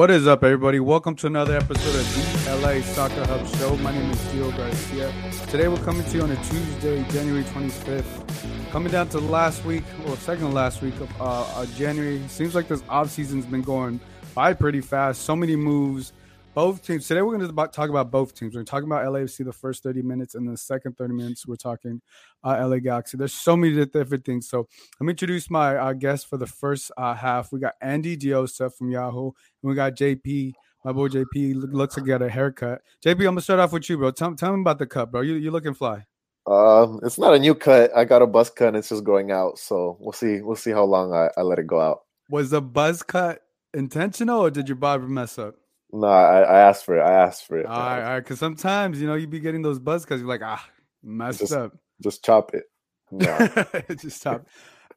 What is up, everybody? Welcome to another episode of the LA Soccer Hub Show. My name is Gio Garcia. Today, we're coming to you on a Tuesday, January 25th. Coming down to last week, or second last week of uh, January. Seems like this off season's been going by pretty fast. So many moves. Both teams. Today, we're going to talk about both teams. We're talking about LAFC the first 30 minutes, and the second 30 minutes, we're talking uh, LA Galaxy. There's so many different things. So let me introduce my uh, guest for the first uh, half. We got Andy Diosa from Yahoo, and we got JP. My boy JP looks to get a haircut. JP, I'm gonna start off with you, bro. Tell, tell me about the cut, bro. You you looking fly? Um, it's not a new cut. I got a buzz cut and it's just going out. So we'll see. We'll see how long I, I let it go out. Was the buzz cut intentional or did your barber mess up? No, I, I asked for it. I asked for it. All right, all right. Because sometimes you know you'd be getting those buzz because You're like, ah, messed just, up. Just chop it. No. just chop.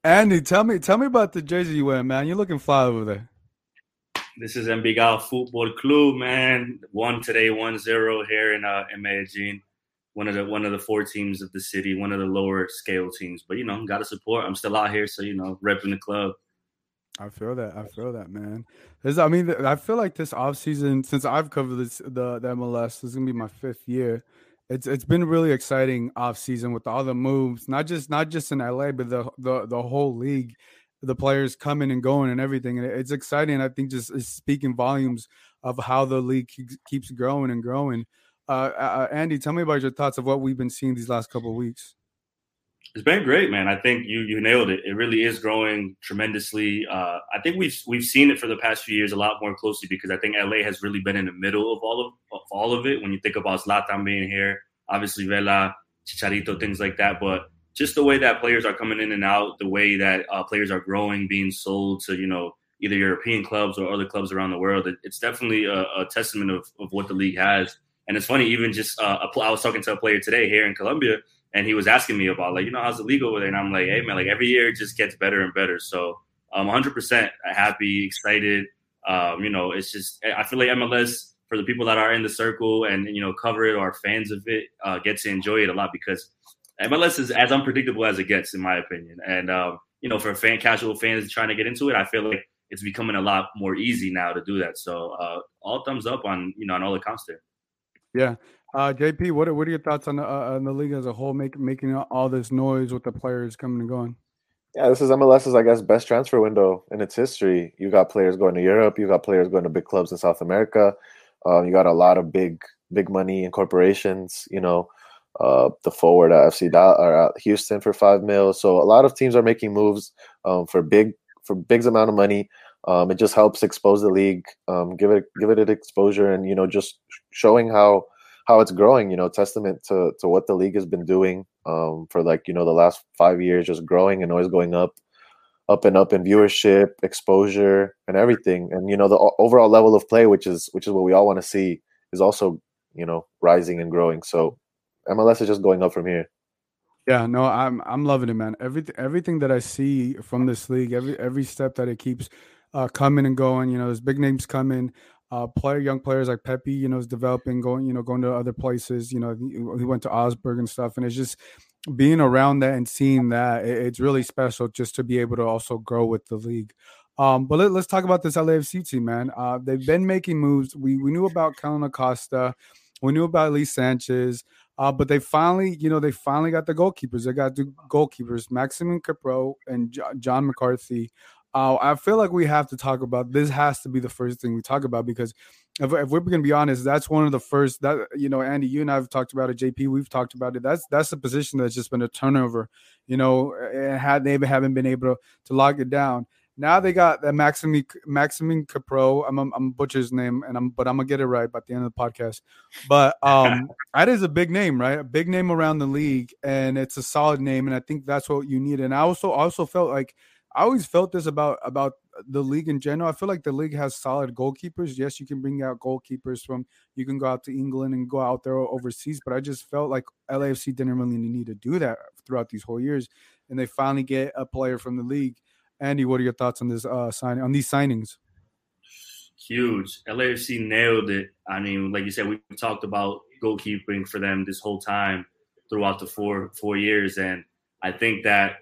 Andy, tell me, tell me about the jersey you wear, man. You're looking fly over there. This is Envigado Football Club, man. One today, one zero here in uh, in Medellin. One of the one of the four teams of the city, one of the lower scale teams. But you know, gotta support. I'm still out here, so you know, repping the club. I feel that. I feel that, man. I mean, I feel like this off season, since I've covered this, the, the MLS, this is gonna be my fifth year. It's it's been really exciting off season with all the moves, not just not just in LA, but the the the whole league, the players coming and going and everything, and it's exciting. I think just speaking volumes of how the league keeps growing and growing. Uh, uh, Andy, tell me about your thoughts of what we've been seeing these last couple of weeks. It's been great, man. I think you you nailed it. It really is growing tremendously. Uh, I think we've we've seen it for the past few years a lot more closely because I think LA has really been in the middle of all of, of all of it. When you think about Zlatan being here, obviously Vela, Chicharito, things like that, but just the way that players are coming in and out, the way that uh, players are growing, being sold to you know either European clubs or other clubs around the world, it, it's definitely a, a, testament of, of what the league has. And it's funny, even just uh, I was talking to a player today here in Colombia and he was asking me about like you know how's the league over there, and I'm like, hey man, like every year it just gets better and better. So I'm 100% happy, excited. Um, you know, it's just I feel like MLS for the people that are in the circle and you know cover it or fans of it uh, get to enjoy it a lot because MLS is as unpredictable as it gets, in my opinion. And um, you know, for fan casual fans trying to get into it, I feel like it's becoming a lot more easy now to do that. So uh, all thumbs up on you know on all accounts there. Yeah, uh, JP, what are, what are your thoughts on the, uh, on the league as a whole, make, making all this noise with the players coming and going? Yeah, this is MLS's, I guess, best transfer window in its history. You got players going to Europe. You got players going to big clubs in South America. Um, you got a lot of big, big money and corporations. You know, uh, the forward at FC or at Houston for five mil. So a lot of teams are making moves um, for big, for big amount of money. Um, it just helps expose the league, um, give it, give it exposure, and you know, just showing how how it's growing. You know, testament to to what the league has been doing um, for like you know the last five years, just growing and always going up, up and up in viewership, exposure, and everything. And you know the overall level of play, which is which is what we all want to see, is also you know rising and growing. So MLS is just going up from here. Yeah, no, I'm I'm loving it, man. Everything everything that I see from this league, every every step that it keeps uh, coming and going. You know, there's big names coming uh, player, young players like Pepi, you know, is developing, going, you know, going to other places. You know, he, went to Augsburg and stuff, and it's just being around that and seeing that it, it's really special just to be able to also grow with the league. Um, but let, us talk about this LAFC team, man. Uh, they've been making moves. We we knew about Kellyn Acosta, we knew about Ilie Sanchez, uh, but they finally, you know, they finally got the goalkeepers. They got the goalkeepers, Maxime Crepeau and John McCarthy. Uh, I feel like we have to talk about this. Has to be the first thing we talk about because if, if we're going to be honest, that's one of the first that you know, Andy, you and I have talked about it. JP, we've talked about it. That's that's a position that's just been a turnover. You know, and had they haven't been able to, to lock it down. Now they got that Maxime Maximin Capro. I'm, I'm I'm butcher his name, and I'm but I'm gonna get it right by the end of the podcast. But um, that is a big name, right? A big name around the league, and it's a solid name, and I think that's what you need. And I also also felt like I always felt this about about the league in general. I feel like the league has solid goalkeepers. Yes, you can bring out goalkeepers from you can go out to England and go out there overseas, but I just felt like LAFC didn't really need to do that throughout these whole years, and they finally get a player from the league Andy, what are your thoughts on this uh, on these signings? Huge. LAFC nailed it. I mean, like you said, we talked about goalkeeping for them this whole time throughout the four four years, and I think that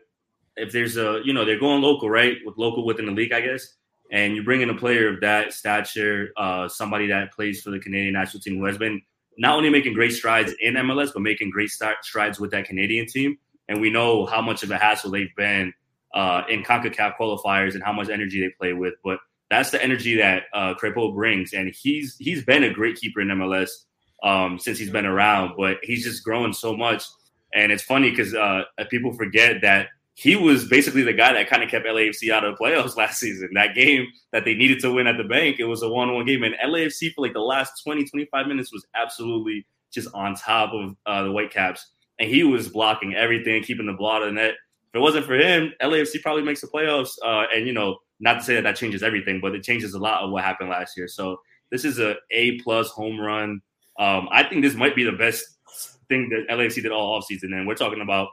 if there's a you know they're going local, right, with local within the league, I guess, and you bring in a player of that stature, uh, somebody that plays for the Canadian national team who has been not only making great strides in MLS, but making great strides with that Canadian team, and we know how much of a hassle they've been uh, in CONCACAF qualifiers and how much energy they play with. But that's the energy that uh, brings, and he's he's been a great keeper in MLS um, since he's been around. But he's just growing so much, and it's funny because uh, people forget that he was basically the guy that kind of kept LAFC out of the playoffs last season. That game that they needed to win at the bank, it was a one-on-one game, and LAFC for like the last 20, 25 minutes was absolutely just on top of uh, the Whitecaps, and he was blocking everything, keeping the ball out of the net if it wasn't for him, LAFC probably makes the playoffs. Uh, and you know, not to say that that changes everything, but it changes a lot of what happened last year. So this is a A plus home run. Um, I think this might be the best thing that LAFC did all offseason. And we're talking about.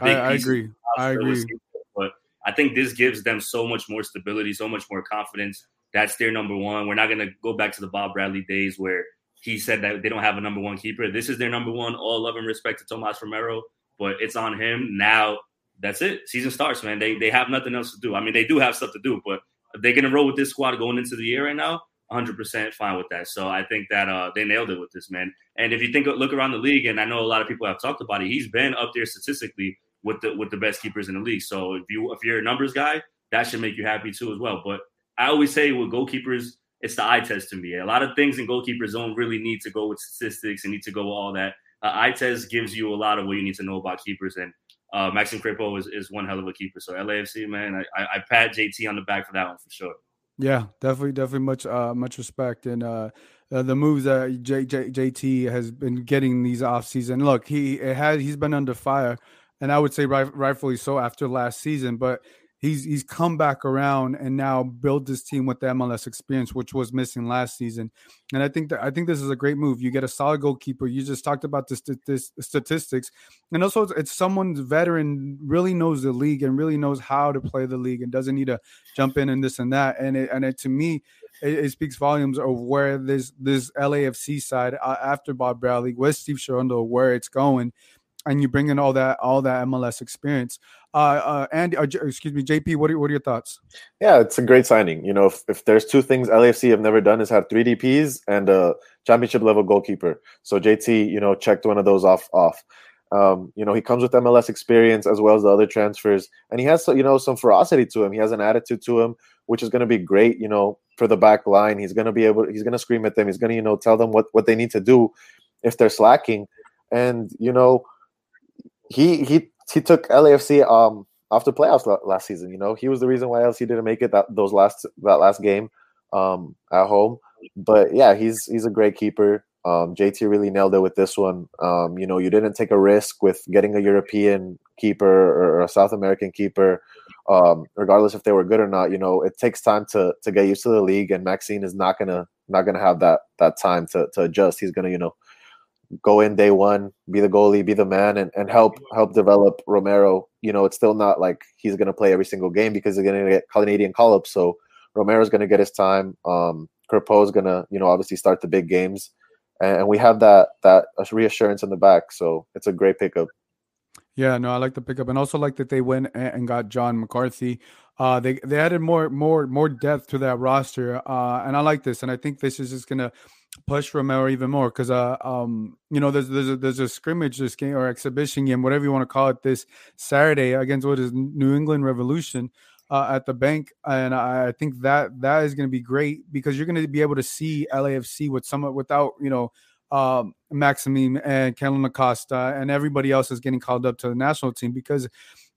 I, I agree. I agree. But I think this gives them so much more stability, so much more confidence. That's their number one. We're not going to go back to the Bob Bradley days where he said that they don't have a number one keeper. This is their number one. All love and respect to Tomas Romero, but it's on him now that's it. Season starts, man. They they have nothing else to do. I mean, they do have stuff to do, but they're gonna roll with this squad going into the year right now. 100% fine with that. So I think that uh, they nailed it with this man. And if you think look around the league, and I know a lot of people have talked about it, he's been up there statistically with the with the best keepers in the league. So if you if you're a numbers guy, that should make you happy too as well. But I always say with goalkeepers, it's the eye test to me. A lot of things in goalkeepers don't really need to go with statistics and need to go all that. Uh, eye test gives you a lot of what you need to know about keepers, and uh, Maxime Crepeau is, is one hell of a keeper. So LAFC, man, I, I, I pat JT on the back for that one for sure. Yeah, definitely, definitely much uh, much respect and uh, uh, the moves that J, J, JT has been getting these off season. Look, he has he's been under fire, and I would say right, rightfully so after last season. But he's he's come back around and now built this team with the MLS experience, which was missing last season. And I think that I think this is a great move. You get a solid goalkeeper. You just talked about the st- statistics, and also it's, it's someone veteran really knows the league and really knows how to play the league and doesn't need to jump in and this and that. And it, and it, to me, it, it, speaks volumes of where this this LAFC side uh, after Bob Bradley with Steve Cherundolo where it's going and you bring in all that all that MLS experience. Uh, uh Andy, uh, excuse me, JP, what are, what are your thoughts? Yeah, it's a great signing. You know, if, if there's two things LAFC have never done is have three DPS and a championship level goalkeeper. So JT, you know, checked one of those off off. Um, you know, he comes with MLS experience as well as the other transfers, and he has you know some ferocity to him. He has an attitude to him, which is going to be great. You know, for the back line, he's going to be able. He's going to scream at them. He's going to you know tell them what what they need to do if they're slacking, and you know he he he took LAFC um off the playoffs last season. You know, he was the reason why LAFC didn't make it that those last that last game um at home. But yeah, he's he's a great keeper. Um, JT really nailed it with this one. Um, you know, you didn't take a risk with getting a European keeper or a South American keeper, um, regardless if they were good or not. You know, it takes time to to get used to the league, and Maxime is not gonna not gonna have that that time to to adjust. He's gonna you know go in day one, be the goalie, be the man, and, and help help develop Romero. You know, it's still not like he's going to play every single game because they're going to get Canadian call up. So Romero's going to get his time. Um, is going to, you know, obviously start the big games, and, and we have that that reassurance in the back. So it's a great pickup. Yeah, no, I like the pickup, and also like that they went and got John McCarthy. Uh, they they added more more more depth to that roster, uh, and I like this, and I think this is just gonna push Romero even more because uh um you know there's there's a, there's a scrimmage this game or exhibition game whatever you want to call it this Saturday against what is New England Revolution uh, at the bank, and I think that that is to be great because you're to be able to see LAFC with some without you know um, Maxime and Kellyn Acosta and everybody else is getting called up to the national team because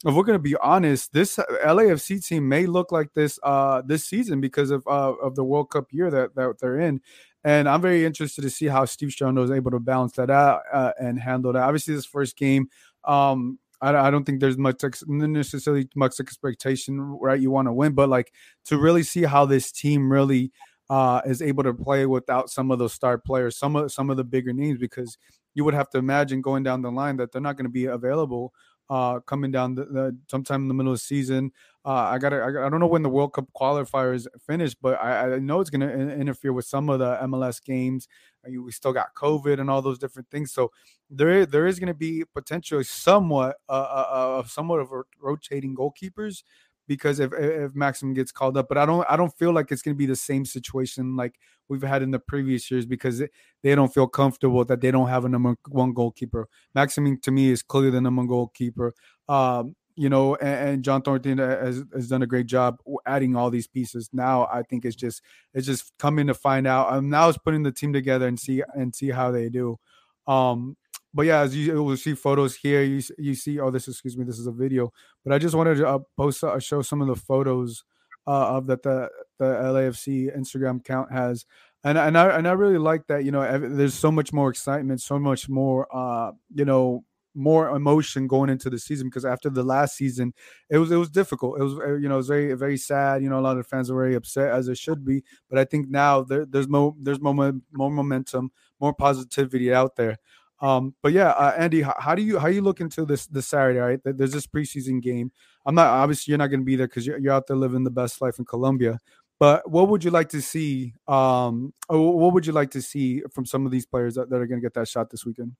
if we're going to be honest, this LAFC team may look like this uh, this season because of uh, of the World Cup year that, that they're in. And I'm very interested to see how Steve Cherundolo is able to balance that out uh, and handle that. Obviously, this first game, um, I, I don't think there's much ex- necessarily much expectation, right? You want to win, but like to really see how this team really uh, is able to play without some of those star players, some of some of the bigger names, because you would have to imagine going down the line that they're not going to be available uh, coming down the, the, sometime in the middle of the season. Uh, I got I, I don't know when the World Cup qualifiers finish, but I, I know it's going to interfere with some of the MLS games. We still got COVID and all those different things, so there there is going to be potentially somewhat uh, uh, uh, somewhat of rotating goalkeepers because if if Maxime gets called up, but I don't I don't feel like it's going to be the same situation like we've had in the previous years because they don't feel comfortable that they don't have a number one goalkeeper. Maxime to me is clearly the number one goalkeeper. Um, you know, and, and, John Thorrington has, has done a great job adding all these pieces. Now I think it's just it's just coming to find out. Um, now it's putting the team together and see and see how they do. Um, but yeah, as you will see photos here, you you see. Oh, this excuse me, this is a video. But I just wanted to uh, post uh, show some of the photos uh, of that the the LAFC Instagram account has, and and I and I really like that. You know, there's so much more excitement, so much more. Uh, you know, more emotion going into the season because after the last season, it was it was difficult. It was uh, you know it was very very sad. You know, a lot of fans were very upset as it should be. But I think now there, there's more there's more more momentum, more positivity out there. Um, but yeah, uh, Andy, how, how, do you how you look into this this Saturday? Right, there's this preseason game. I'm not obviously you're not going to be there because you're, you're out there living the best life in Colombia. But what would you like to see? Um, what would you like to see from some of these players that, that are going to get that shot this weekend?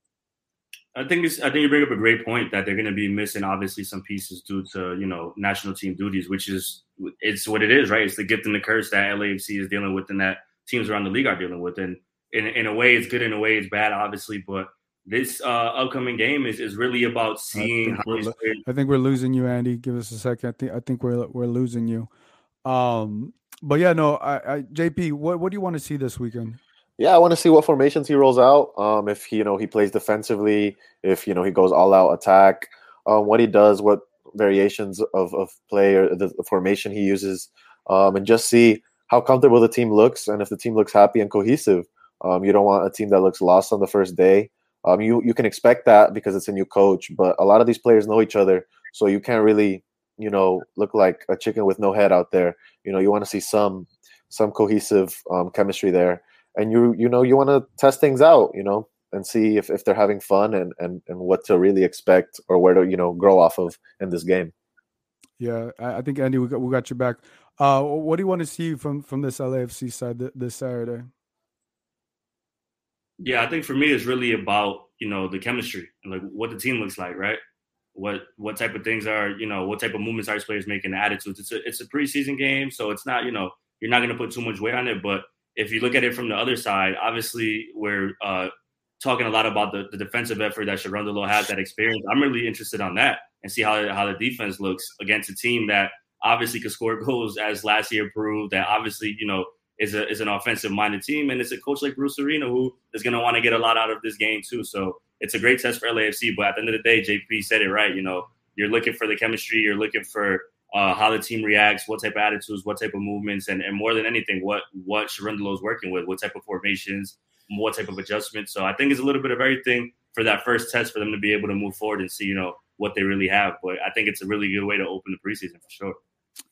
I think it's, I think you bring up a great point that they're going to be missing obviously some pieces due to you know national team duties, which is it's what it is, right? It's the gift and the curse that LAFC is dealing with, and that teams around the league are dealing with. And in in a way, it's good. In a way, it's bad, obviously. But this uh, upcoming game is, is really about seeing. I think, I think, we're, losing you, Andy. Give us a second. I think I think we're we're losing you. Um, but yeah, no, I, I JP, what what do you want to see this weekend? Yeah, I want to see what formations he rolls out. Um, if he, you know he plays defensively, if you know he goes all out attack, um, what he does, what variations of of play or the, the formation he uses, um, and just see how comfortable the team looks, and if the team looks happy and cohesive. Um, you don't want a team that looks lost on the first day. Um, you you can expect that because it's a new coach, but a lot of these players know each other, so you can't really you know look like a chicken with no head out there. You know you want to see some some cohesive um, chemistry there, and you you know you want to test things out, you know, and see if, if they're having fun and, and and what to really expect or where to you know grow off of in this game. Yeah, I think Andy, we got we got you back. Uh, what do you want to see from from this LAFC side this Saturday? Yeah, I think for me it's really about you know the chemistry and like what the team looks like, right? What what type of things are you know what type of movements are players making, the attitudes. It's a it's a preseason game, so it's not you know you're not going to put too much weight on it. But if you look at it from the other side, obviously we're uh, talking a lot about the, the defensive effort that Cherundolo has that experience. I'm really interested on that and see how how the defense looks against a team that obviously could score goals as last year proved. That obviously you know is a is an offensive minded team, and it's a coach like Bruce Arena who is going to want to get a lot out of this game too. So it's a great test for LAFC. But at the end of the day, JP said it right. You know, you're looking for the chemistry, you're looking for uh, how the team reacts, what type of attitudes, what type of movements, and, and more than anything, what what Cherundolo is working with, what type of formations, what type of adjustments. So I think it's a little bit of everything for that first test for them to be able to move forward and see, you know, what they really have. But I think it's a really good way to open the preseason for sure.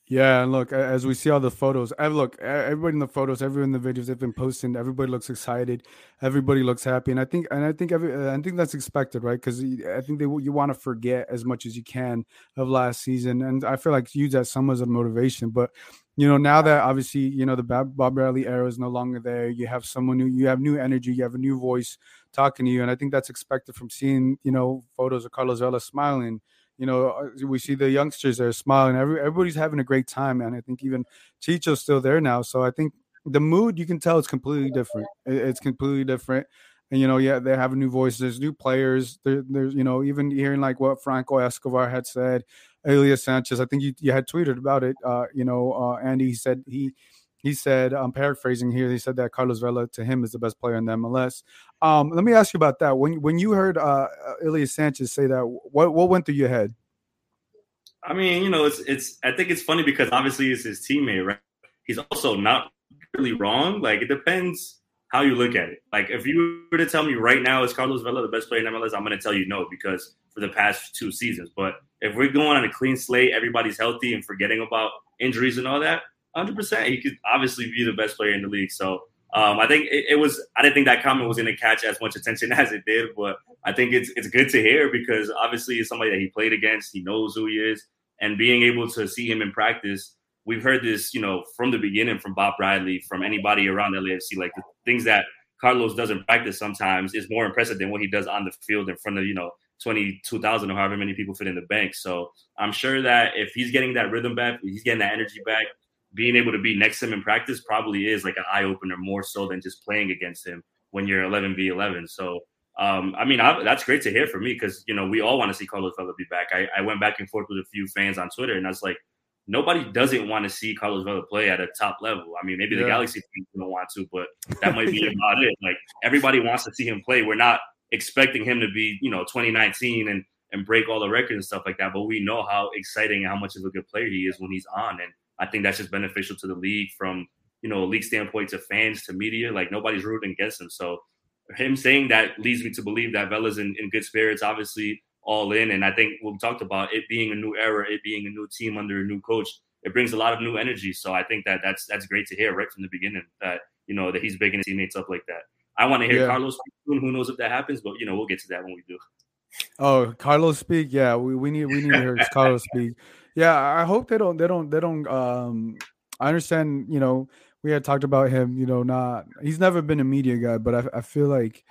Yeah, and look, as we see all the photos, I look, everybody in the photos, everyone in the videos they've been posting, everybody looks excited, everybody looks happy, and I think, and I think, every, uh, I think that's expected, right? Because I think they you want to forget as much as you can of last season, and I feel like use that some as a motivation. But you know, now that obviously you know the Bob Bradley era is no longer there, you have someone who you have new energy, you have a new voice talking to you, and I think that's expected from seeing you know photos of Carlos Vela smiling you know, uh, we see the youngsters are smiling. Every, everybody's having a great time, and I think even Chicho's still there now. So I think the mood you can tell is completely different. It's completely different. And you know, yeah, they have a new voice. There's new players. There, there's you know, even hearing like what Franco Escobar had said, Ilie Sanchez. I think you, you had tweeted about it. Uh, you know, uh, Andy said he he said, I'm paraphrasing here. He said that Carlos Vela to him is the best player in the MLS. Um, let me ask you about that. When when you heard uh, Ilie Sanchez say that, what what went through your head? I mean, you know, it's it's. I think it's funny because obviously it's his teammate, right? He's also not really wrong. Like it depends how you look at it. Like if you were to tell me right now is Carlos Vela the best player in MLS, I'm going to tell you no because for the past two seasons. But if we're going on a clean slate, everybody's healthy and forgetting about injuries and all that, 100. percent He could obviously be the best player in the league. So um, I think it, it, was. I didn't think that comment was going to catch as much attention as it did, but I think it's it's good to hear because obviously it's somebody that he played against. He knows who he is, and being able to see him in practice we've heard this, you know, from the beginning from Bob Bradley, from anybody around LAFC, like the things that Carlos does in practice sometimes is more impressive than what he does on the field in front of, you know, 22,000 or however many people fit in the bank. So I'm sure that if he's getting that rhythm back, he's getting that energy back, being able to be next to him in practice probably is like an eye opener more so than just playing against him when you're 11 v 11. So, um, I mean, I, that's great to hear for me because, you know, we all want to see Carlos Vela be back. I, I went back and forth with a few fans on Twitter and I was like, nobody doesn't want to see Carlos Vela play at a top level. I mean, maybe the Galaxy fans don't want to, but that might be about it. Like everybody wants to see him play. We're not expecting him to be, you know, 2019 and and break all the records and stuff like that. But we know how exciting and how much of a good player he is when he's on. And I think that's just beneficial to the league from, you know, a league standpoint to fans to media. Like nobody's rooting against him. So him saying that leads me to believe that Vela's in, in good spirits. Obviously, all in. And I think we talked about it being a new era, it being a new team under a new coach. It brings a lot of new energy. So I think that that's that's great to hear right from the beginning that you know that he's bigging his teammates up like that. I want to hear yeah. Carlos soon. Who knows if that happens? But you know we'll get to that when we do. Oh, Carlos speak. Yeah, we, we need we need to hear Carlos speak. Yeah, I hope they don't they don't they don't. Um, I understand. You know, we had talked about him. You know, not he's never been a media guy, but I I feel like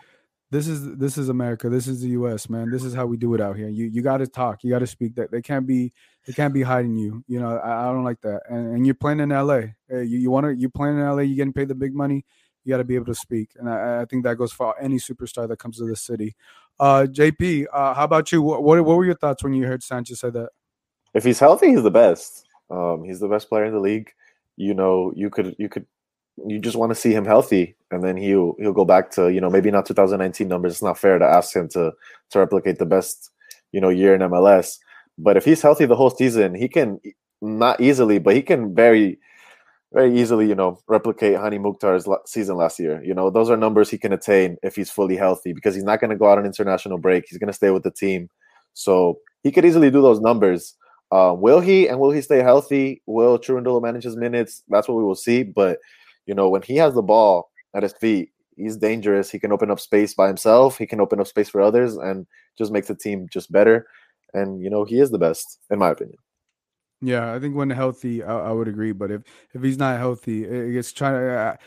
this is this is America. This is the U.S. Man. This is how we do it out here. You you got to talk. You got to speak. That they can't be they can't be hiding you. You know I, I don't like that. And, and you're playing in L.A. You you want to you playing in L.A. You getting paid the big money. You got to be able to speak. And I, I, think that goes for any superstar that comes to the city. Uh, JP, uh, how about you? What, what, what were your thoughts when you heard Sanchez say that? If he's healthy, he's the best. Um, he's the best player in the league. You know, you could you could you just want to see him healthy, and then he'll he'll go back to you know maybe not 2019 numbers. It's not fair to ask him to to replicate the best you know year in MLS. But if he's healthy the whole season, he can not easily, but he can very very easily you know replicate Hany Mukhtar's season last year. You know those are numbers he can attain if he's fully healthy because he's not going to go out on international break. He's going to stay with the team, so he could easily do those numbers. Uh, will he and will he stay healthy? Will Cherundolo manage his minutes? That's what we will see. But you know, when he has the ball at his feet, he's dangerous. He can open up space by himself. He can open up space for others and just makes the team just better. And you know, he is the best in my opinion. Yeah, I think when healthy, I, I would agree. But if if he's not healthy, it gets trying to.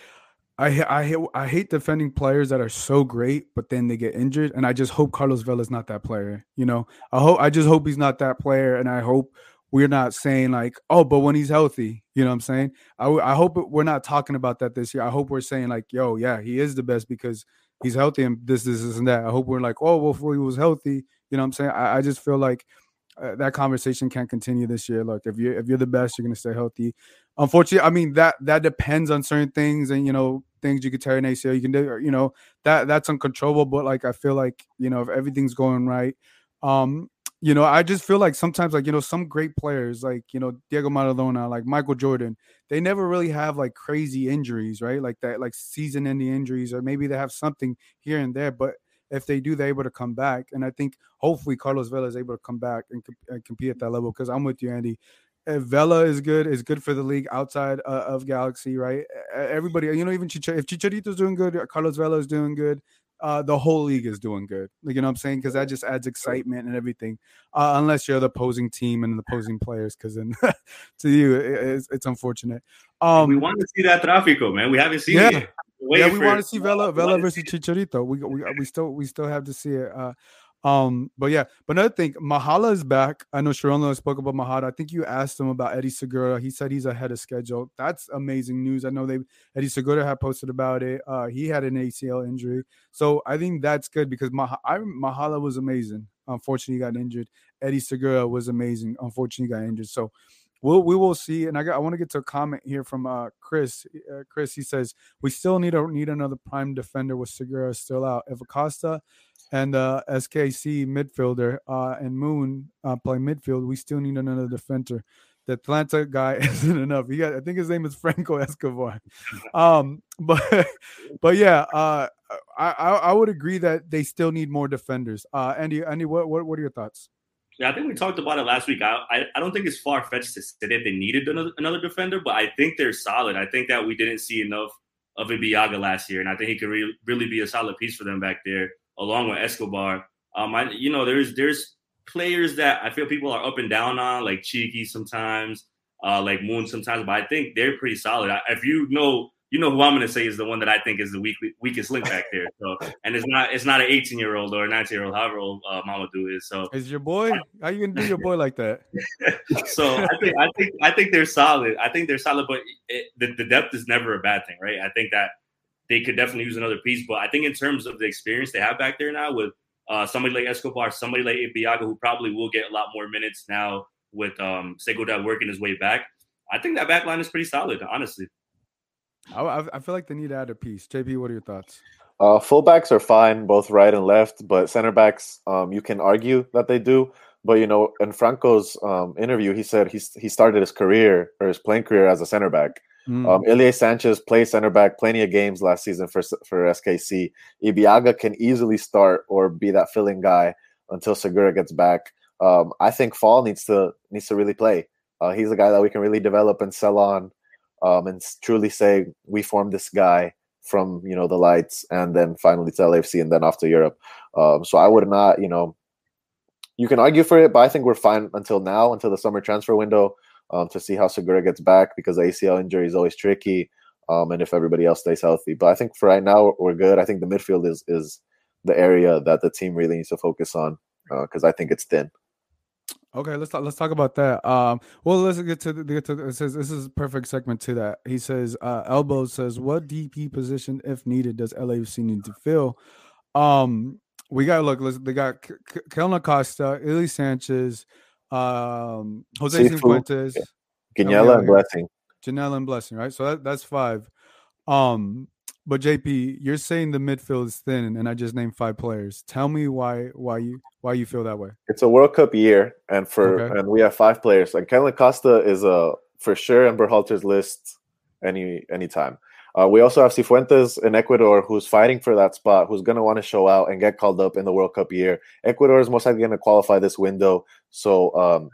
I I I hate defending players that are so great, but then they get injured, and I just hope Carlos Vela is not that player. You know, I hope I just hope he's not that player, and I hope we're not saying like, oh, but when he's healthy, you know what I'm saying? I, I hope we're not talking about that this year. I hope we're saying like, yo, yeah, he is the best because he's healthy and this, this, this, and that. I hope we're like, oh, well, before he was healthy, you know what I'm saying? I, I just feel like uh, that conversation can't continue this year. Look, if you if you're the best, you're gonna stay healthy. Unfortunately, I mean that that depends on certain things, and you know things you could tear an ACL, you can do, you know that that's uncontrollable. But like I feel like you know if everything's going right, um, you know, I just feel like sometimes, like, you know, some great players, like, you know, Diego Maradona, like Michael Jordan, they never really have like crazy injuries, right? Like that, like season ending injuries, or maybe they have something here and there. But if they do, they're able to come back. And I think hopefully Carlos Vela is able to come back and, and compete at that level. Because I'm with you, Andy. If Vela is good, is good for the league outside uh, of Galaxy, right? Everybody, you know, even Chicharito, if Chicharito's doing good, Carlos Vela is doing good uh, the whole league is doing good. Like, you know what I'm saying? Because that just adds excitement and everything. Uh, unless you're the opposing team and the opposing players, because then to you it, it's, it's, unfortunate. Um, we want to see that tráfico, man. We haven't seen yeah. it. Yeah, we want to see Vela Vela versus Chicharito. We, we we still we still have to see it. Uh, Um, but yeah, but another thing, Mahala is back. I know Sharon spoke about Mahala. I think you asked him about Eddie Segura. He said he's ahead of schedule. That's amazing news. I know they Eddie Segura had posted about it. Uh, he had an ACL injury, so I think that's good because Mah- I, Mahala was amazing. Unfortunately, he got injured. Eddie Segura was amazing. Unfortunately, got injured. So we'll we will see. And I got I want to get to a comment here from uh Chris. Uh, Chris he says we still need a need another prime defender with Segura still out. If Acosta and uh SKC midfielder uh and Moon uh play midfield, we still need another defender. The Atlanta guy isn't enough. He got I think his name is Franco Escobar. Um but but yeah, uh I, I would agree that they still need more defenders. Uh Andy Andy what what, what are your thoughts? Yeah, I think we talked about it last week. I, I, I don't think it's far fetched to say that they needed another, another defender, but I think they're solid. I think that we didn't see enough of Ibeagha last year, and I think he could re- really be a solid piece for them back there, along with Escobar. Um, I, you know, there's there's players that I feel people are up and down on, like Cheeky sometimes, uh, like Moon sometimes, but I think they're pretty solid. I, if you know you know who I'm going to say is the one that I think is the weak, weakest link back there. So, and it's not it's not an 18 year old or a 19 year old, however old uh, Mamadou is. So, is your boy? How you gonna do your boy like that? so I think I think I think they're solid. I think they're solid, but it, the, the depth is never a bad thing, right? I think that they could definitely use another piece, but I think in terms of the experience they have back there now with uh, somebody like Escobar, somebody like Ibeagha, who probably will get a lot more minutes now with um, Segura working his way back. I think that back line is pretty solid, honestly. I, I feel like they need to add a piece. JP, what are your thoughts? Uh, fullbacks are fine, both right and left, but center backs, um, you can argue that they do. But you know, in Franco's um, interview, he said he's he started his career or his playing career as a center back. Mm. Um, Ilie Sanchez played center back plenty of games last season for for SKC. Ibeagha can easily start or be that filling guy until Segura gets back. Um, I think Fall needs to needs to really play. Uh, he's a guy that we can really develop and sell on um, and truly say we formed this guy from you know the lights and then finally to LAFC and then off to Europe. Um, so I would not, you know, you can argue for it, but I think we're fine until now, until the summer transfer window, um, to see how Segura gets back because the ACL injury is always tricky, um, and if everybody else stays healthy. But I think for right now we're good. I think the midfield is is the area that the team really needs to focus on because uh, I think it's thin. Okay, let's talk, let's talk about that. Um, well, let's get to the, get to. It says this is a perfect segment to that. He says, uh, "Elbow says, what DP position, if needed, does LAFC need to fill?" Um, we got look. Let's, they got Kellyn Acosta, Ilie Sanchez, um, Jose Cifuentes, yeah. Ginella and Blessing. Ginella and Blessing, right? So that, that's five. Um, but JP, you're saying the midfield is thin, and I just named five players. Tell me why why you why you feel that way. It's a World Cup year, and for okay. and we have five players. And Kellyn Acosta is a for sure in Berhalter's list any anytime. Uh, we also have Cifuentes in Ecuador, who's fighting for that spot, who's going to want to show out and get called up in the World Cup year. Ecuador is most likely going to qualify this window, so um,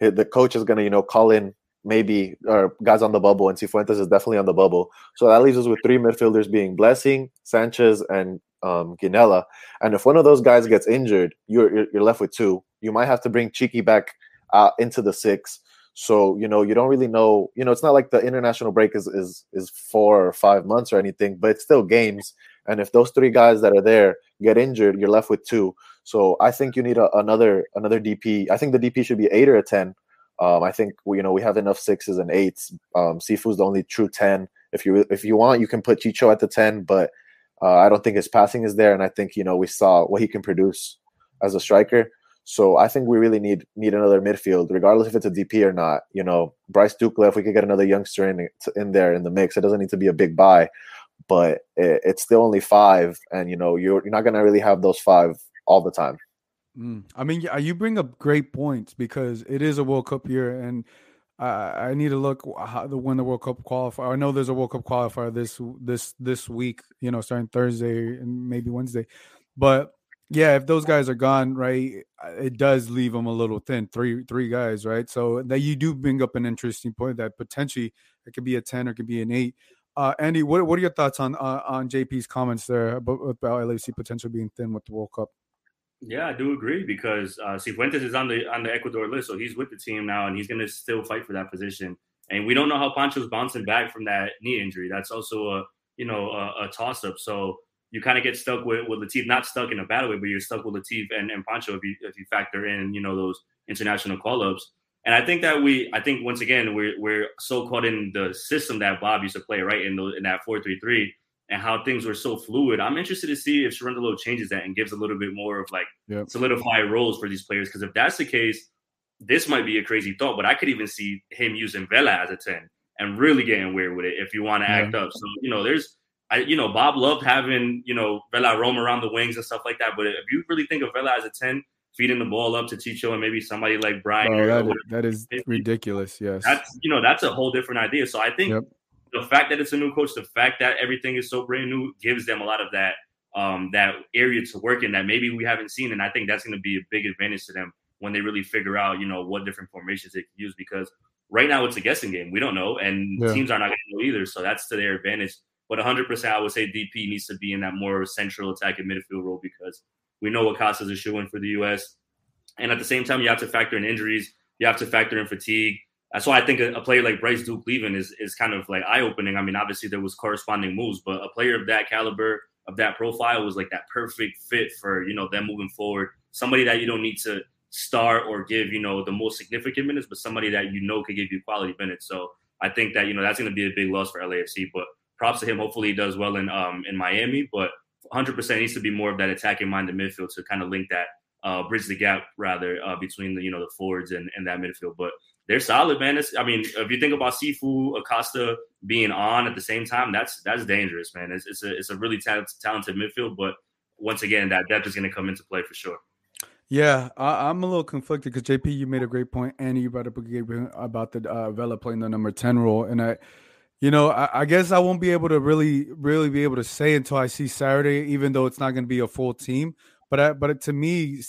the coach is going to, you know, call in maybe or guys on the bubble, and Cifuentes is definitely on the bubble. So that leaves us with three midfielders being Blessing, Sanchez, and um, Ginella. And if one of those guys gets injured, you're, you're, you're left with two. You might have to bring Cheeky back uh, into the six. So you know you don't really know. You know it's not like the international break is is is four or five months or anything, but it's still games. And if those three guys that are there get injured, you're left with two. So I think you need a, another another DP. I think the DP should be eight or a ten um, I think we, you know we have enough sixes and eights. Um, Cifu's the only true ten. If you if you want, you can put Chicho at the ten, but uh, I don't think his passing is there, and I think you know we saw what he can produce as a striker. So I think we really need need another midfield, regardless if it's a DP or not. You know, Bryce Dukla, if we could get another youngster in in there in the mix, it doesn't need to be a big buy, but it, it's still only five, and you know you're you're not gonna really have those five all the time. Mm. I mean, you bring up great points because it is a World Cup year, and I I need to look how the when the World Cup qualifier. I know there's a World Cup qualifier this this this week. You know, starting Thursday and maybe Wednesday, but yeah, if those guys are gone, right, it does leave them a little thin. Three three guys, right? So that you do bring up an interesting point that potentially it could be a ten or it could be an eight. Uh, Andy, what what are your thoughts on uh, on JP's comments there about, about LAFC potentially being thin with the World Cup? Yeah, I do agree because uh, Cifuentes is on the on the Ecuador list, so he's with the team now, and he's going to still fight for that position. And we don't know how Pancho's bouncing back from that knee injury. That's also a you know a, a toss up. So you kind of get stuck with with Latif, not stuck in a bad way, but you're stuck with Latif and, and Pancho if you if you factor in you know those international call ups. And I think that we, I think once again, we're we're so caught in the system that Bob used to play, right? In the in that four three three, and how things were so fluid. I'm interested to see if Cherundolo changes that and gives a little bit more of like yep. solidify roles for these players. Because if that's the case, this might be a crazy thought, but I could even see him using Vela as a ten and really getting weird with it if you want to yeah. act up. So you know, there's I, you know, Bob loved having, you know, Vela roam around the wings and stuff like that. But if you really think of Vela as a 10, feeding the ball up to Chicho and maybe somebody like Brian. Oh, that, that is ridiculous. Yes. That's, you know, that's a whole different idea. So I think yep. the fact that it's a new coach, the fact that everything is so brand new gives them a lot of that, um, that area to work in that maybe we haven't seen. And I think that's going to be a big advantage to them when they really figure out, you know, what different formations they can use because right now it's a guessing game. We don't know. And yeah. teams are not going to know either. So that's to their advantage. But 100%, I would say DP needs to be in that more central attacking midfield role because we know Acosta's a shoe in for the U.S. And at the same time, you have to factor in injuries. You have to factor in fatigue. That's why I think a, a player like Bryce Duke leaving is, is kind of like eye opening. I mean, obviously there was corresponding moves, but a player of that caliber, of that profile, was like that perfect fit for you know them moving forward. Somebody that you don't need to start or give you know the most significant minutes, but somebody that you know could give you quality minutes. So I think that you know that's going to be a big loss for LAFC. But props to him. Hopefully he does well in um in Miami, but 100% needs to be more of that attacking minded midfield to kind of link that uh, bridge the gap rather uh, between the you know the forwards and, and that midfield. But they're solid, man. It's, I mean, if you think about Cifu, Acosta being on at the same time, that's that's dangerous, man. It's, it's a it's a really talented, talented midfield, but once again, that depth is going to come into play for sure. Yeah, I, am a little conflicted because JP, you made a great point, and you brought up a great about the uh, Vela playing the number ten role, and I you know, I, I, guess I won't be able to really, really be able to say until I see Saturday, even though it's not going to be a full team. But I, but to me,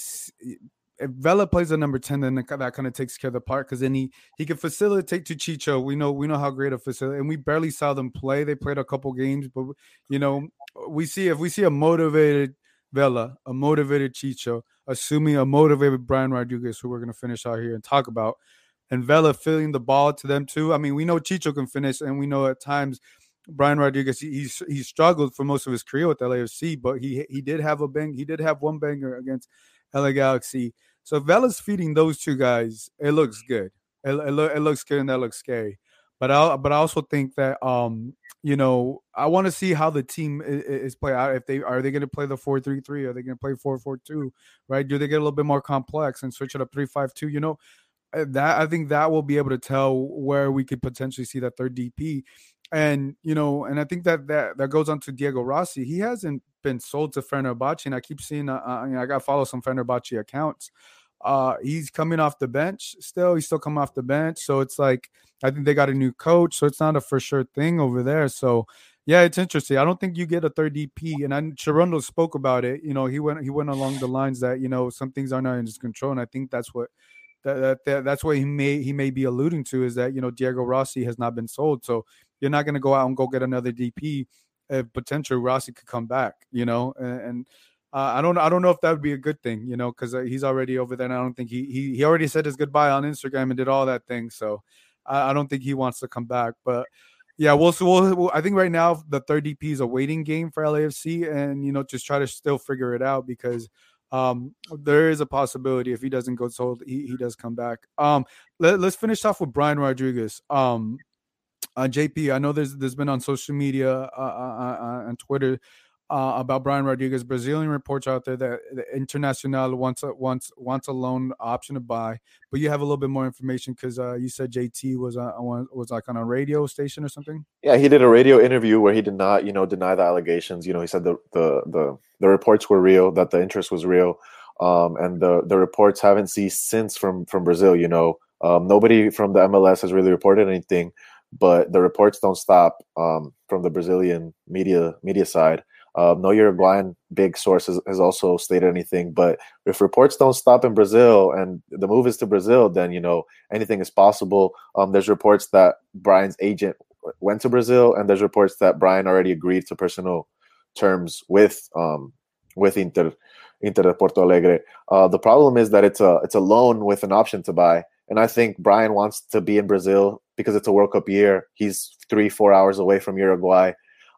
if Vela plays a number ten, then that kind of takes care of the part because then he he can facilitate to Chicho. We know we know how great a facility, and we barely saw them play. They played a couple games, but you know, we see if we see a motivated Vela, a motivated Chicho, assuming a motivated Brian Rodriguez, who we're going to finish out here and talk about and Vela filling the ball to them too. I mean, we know Chicho can finish, and we know at times Brian Rodriguez he he struggled for most of his career with LAFC, but he he did have a bang. He did have one banger against LA Galaxy. So Vela's feeding those two guys. It looks good. It, it, lo- it looks good, and that looks scary. But I but I also think that um you know I want to see how the team is, is play out. If they are they going to play the four three three? Are they going to play four four two? Right? Do they get a little bit more complex and switch it up three five two? You know, that I think that will be able to tell where we could potentially see that third DP. And you know, and I think that that that goes on to Diego Rossi. He hasn't been sold to Fenerbahce, and I keep seeing. Uh, uh, you know, I got to follow some Fenerbahce accounts. Uh, he's coming off the bench still. He's still coming off the bench, so it's like I think they got a new coach, so it's not a for sure thing over there. So yeah, it's interesting. I don't think you get a third DP, and I Cherundolo spoke about it. You know, he went he went along the lines that you know some things are not in his control, and I think that's what that, that, that's what he may he may be alluding to is that you know Diego Rossi has not been sold, so you're not going to go out and go get another DP if potentially Rossi could come back, you know, and, and uh, I don't I don't know if that would be a good thing, you know, because uh, he's already over there. And I don't think he, he he already said his goodbye on Instagram and did all that thing, so I, I don't think he wants to come back, but. Yeah, well, so we'll, we'll, I think right now the third DP is a waiting game for LAFC, and you know just try to still figure it out because um, there is a possibility if he doesn't go sold, he, he does come back. Um, let, us finish off with Brian Rodriguez. Um, uh, JP, I know there's there's been on social media uh, uh, uh, on Twitter uh, about Brian Rodriguez. Brazilian reports out there that the Internacional wants a wants wants a loan option to buy, but you have a little bit more information because uh, you said JT was uh, was like on a radio station or something. Yeah, he did a radio interview where he did not, you know, deny the allegations. You know, he said the the the, the reports were real, that the interest was real, um, and the the reports haven't ceased since from from Brazil. You know, um, nobody from the MLS has really reported anything, but the reports don't stop um, from the Brazilian media media side. Uh, no Uruguayan big source has, has, also stated anything, but if reports don't stop in Brazil and the move is to Brazil, then you know anything is possible. Um, there's reports that Brian's agent went to Brazil, and there's reports that Brian already agreed to personal terms with um, with Inter Inter de Porto Alegre. Uh, the problem is that it's a it's a loan with an option to buy, and I think Brian wants to be in Brazil because it's a World Cup year. He's three four hours away from Uruguay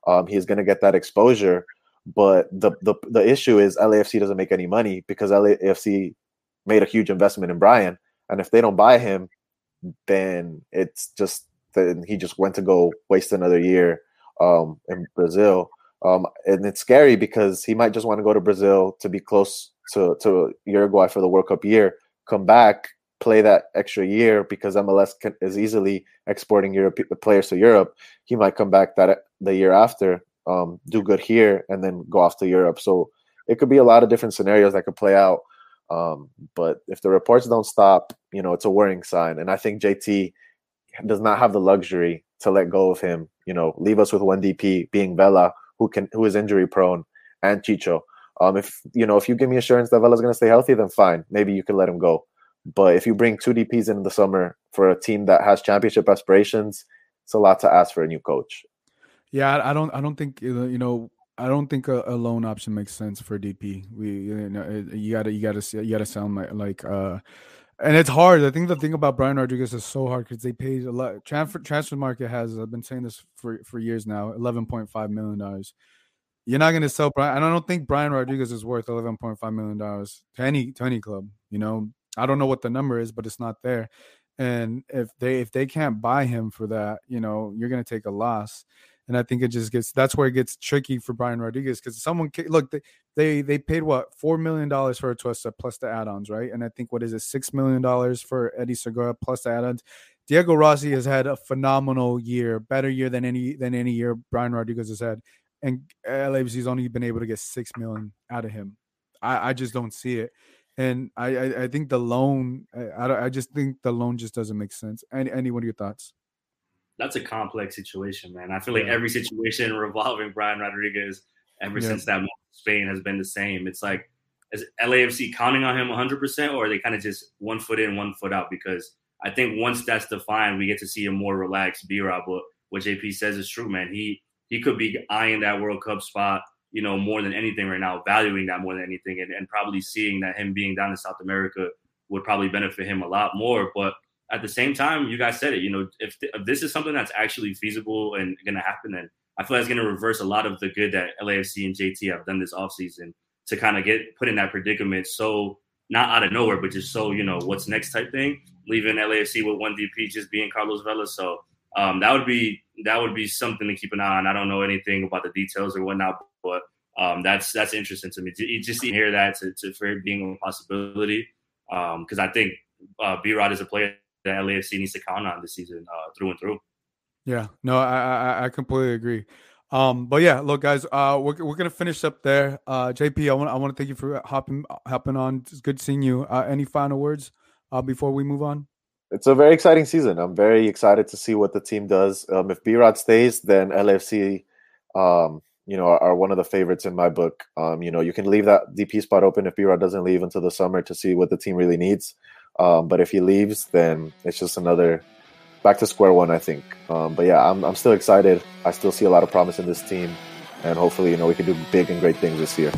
um, he's going to get that exposure. But the, the the issue is LAFC doesn't make any money because LAFC made a huge investment in Brian, and if they don't buy him, then it's just then he just went to go waste another year um, in Brazil. Um, and it's scary because he might just want to go to Brazil to be close to, to Uruguay for the World Cup year, come back, play that extra year because MLS can, is easily exporting Europe players to Europe. He might come back that the year after, um, do good here, and then go off to Europe. So it could be a lot of different scenarios that could play out. Um, but if the reports don't stop, you know, it's a worrying sign. And I think JT does not have the luxury to let go of him. You know, leave us with one DP being Vela, who can who is injury prone, and Chicho. Um, if you know, if you give me assurance that Vela's going to stay healthy, then fine, maybe you can let him go. But if you bring two DPs in the summer for a team that has championship aspirations, it's a lot to ask for a new coach. Yeah, I don't, I don't think you know, I don't think a, a loan option makes sense for DP. We, you know, you gotta, you gotta, you gotta sound like, like, uh, and it's hard. I think the thing about Brian Rodriguez is so hard because they paid a lot. Transfer transfer market has. I've been saying this for for years now. Eleven point five million dollars. You're not going to sell Brian. I don't think Brian Rodriguez is worth eleven point five million dollars to any to any club. You know, I don't know what the number is, but it's not there. And if they if they can't buy him for that, you know, you're going to take a loss. And I think it just gets that's where it gets tricky for Brian Rodriguez because someone look they, they they paid what four million dollars for Atuesta plus the add-ons, right? And I think what is it six million dollars for Eddie Segura plus the add-ons. Diego Rossi has had a phenomenal year, better year than any than any year Brian Rodriguez has had, and LAFC's only been able to get six million out of him. I, I just don't see it, and I I, I think the loan I, I just think the loan just doesn't make sense. Andy, any what are your thoughts? that's a complex situation, man. I feel like every situation revolving Brian Rodriguez ever yeah. since that Spain has been the same. It's like is LAFC counting on him 100%, or are they kind of just one foot in, one foot out? Because I think once that's defined, we get to see a more relaxed B-Rod. But what JP says is true, man. He he could be eyeing that World Cup spot, you know, more than anything right now, valuing that more than anything, and, and probably seeing that him being down in South America would probably benefit him a lot more. But at the same time, you guys said it. You know, if, th- if this is something that's actually feasible and going to happen, then I feel like it's going to reverse a lot of the good that LAFC and JT have done this offseason to kind of get put in that predicament. So not out of nowhere, but just so you know what's next type thing. Leaving LAFC with one DP just being Carlos Vela. So um, that would be that would be something to keep an eye on. I don't know anything about the details or whatnot, but um, that's that's interesting to me. You just hear that to, to for it being a possibility because um, I think uh, B Rod is a player that LAFC needs to count on this season uh, through and through. Yeah, no, I, I, I completely agree. Um, but yeah, look, guys, uh, we're, we're gonna finish up there. Uh, JP, I want I want to thank you for hopping hopping on. It's good seeing you. Uh, any final words uh, before we move on? It's a very exciting season. I'm very excited to see what the team does. Um, if B Rod stays, then LFC, um, you know, are, are, one of the favorites in my book. Um, you know, you can leave that DP spot open if B Rod doesn't leave until the summer to see what the team really needs. Um, but if he leaves, then it's just another back to square one, I think. Um, but yeah, I'm, I'm still excited. I still see a lot of promise in this team, and hopefully, you know, we can do big and great things this year.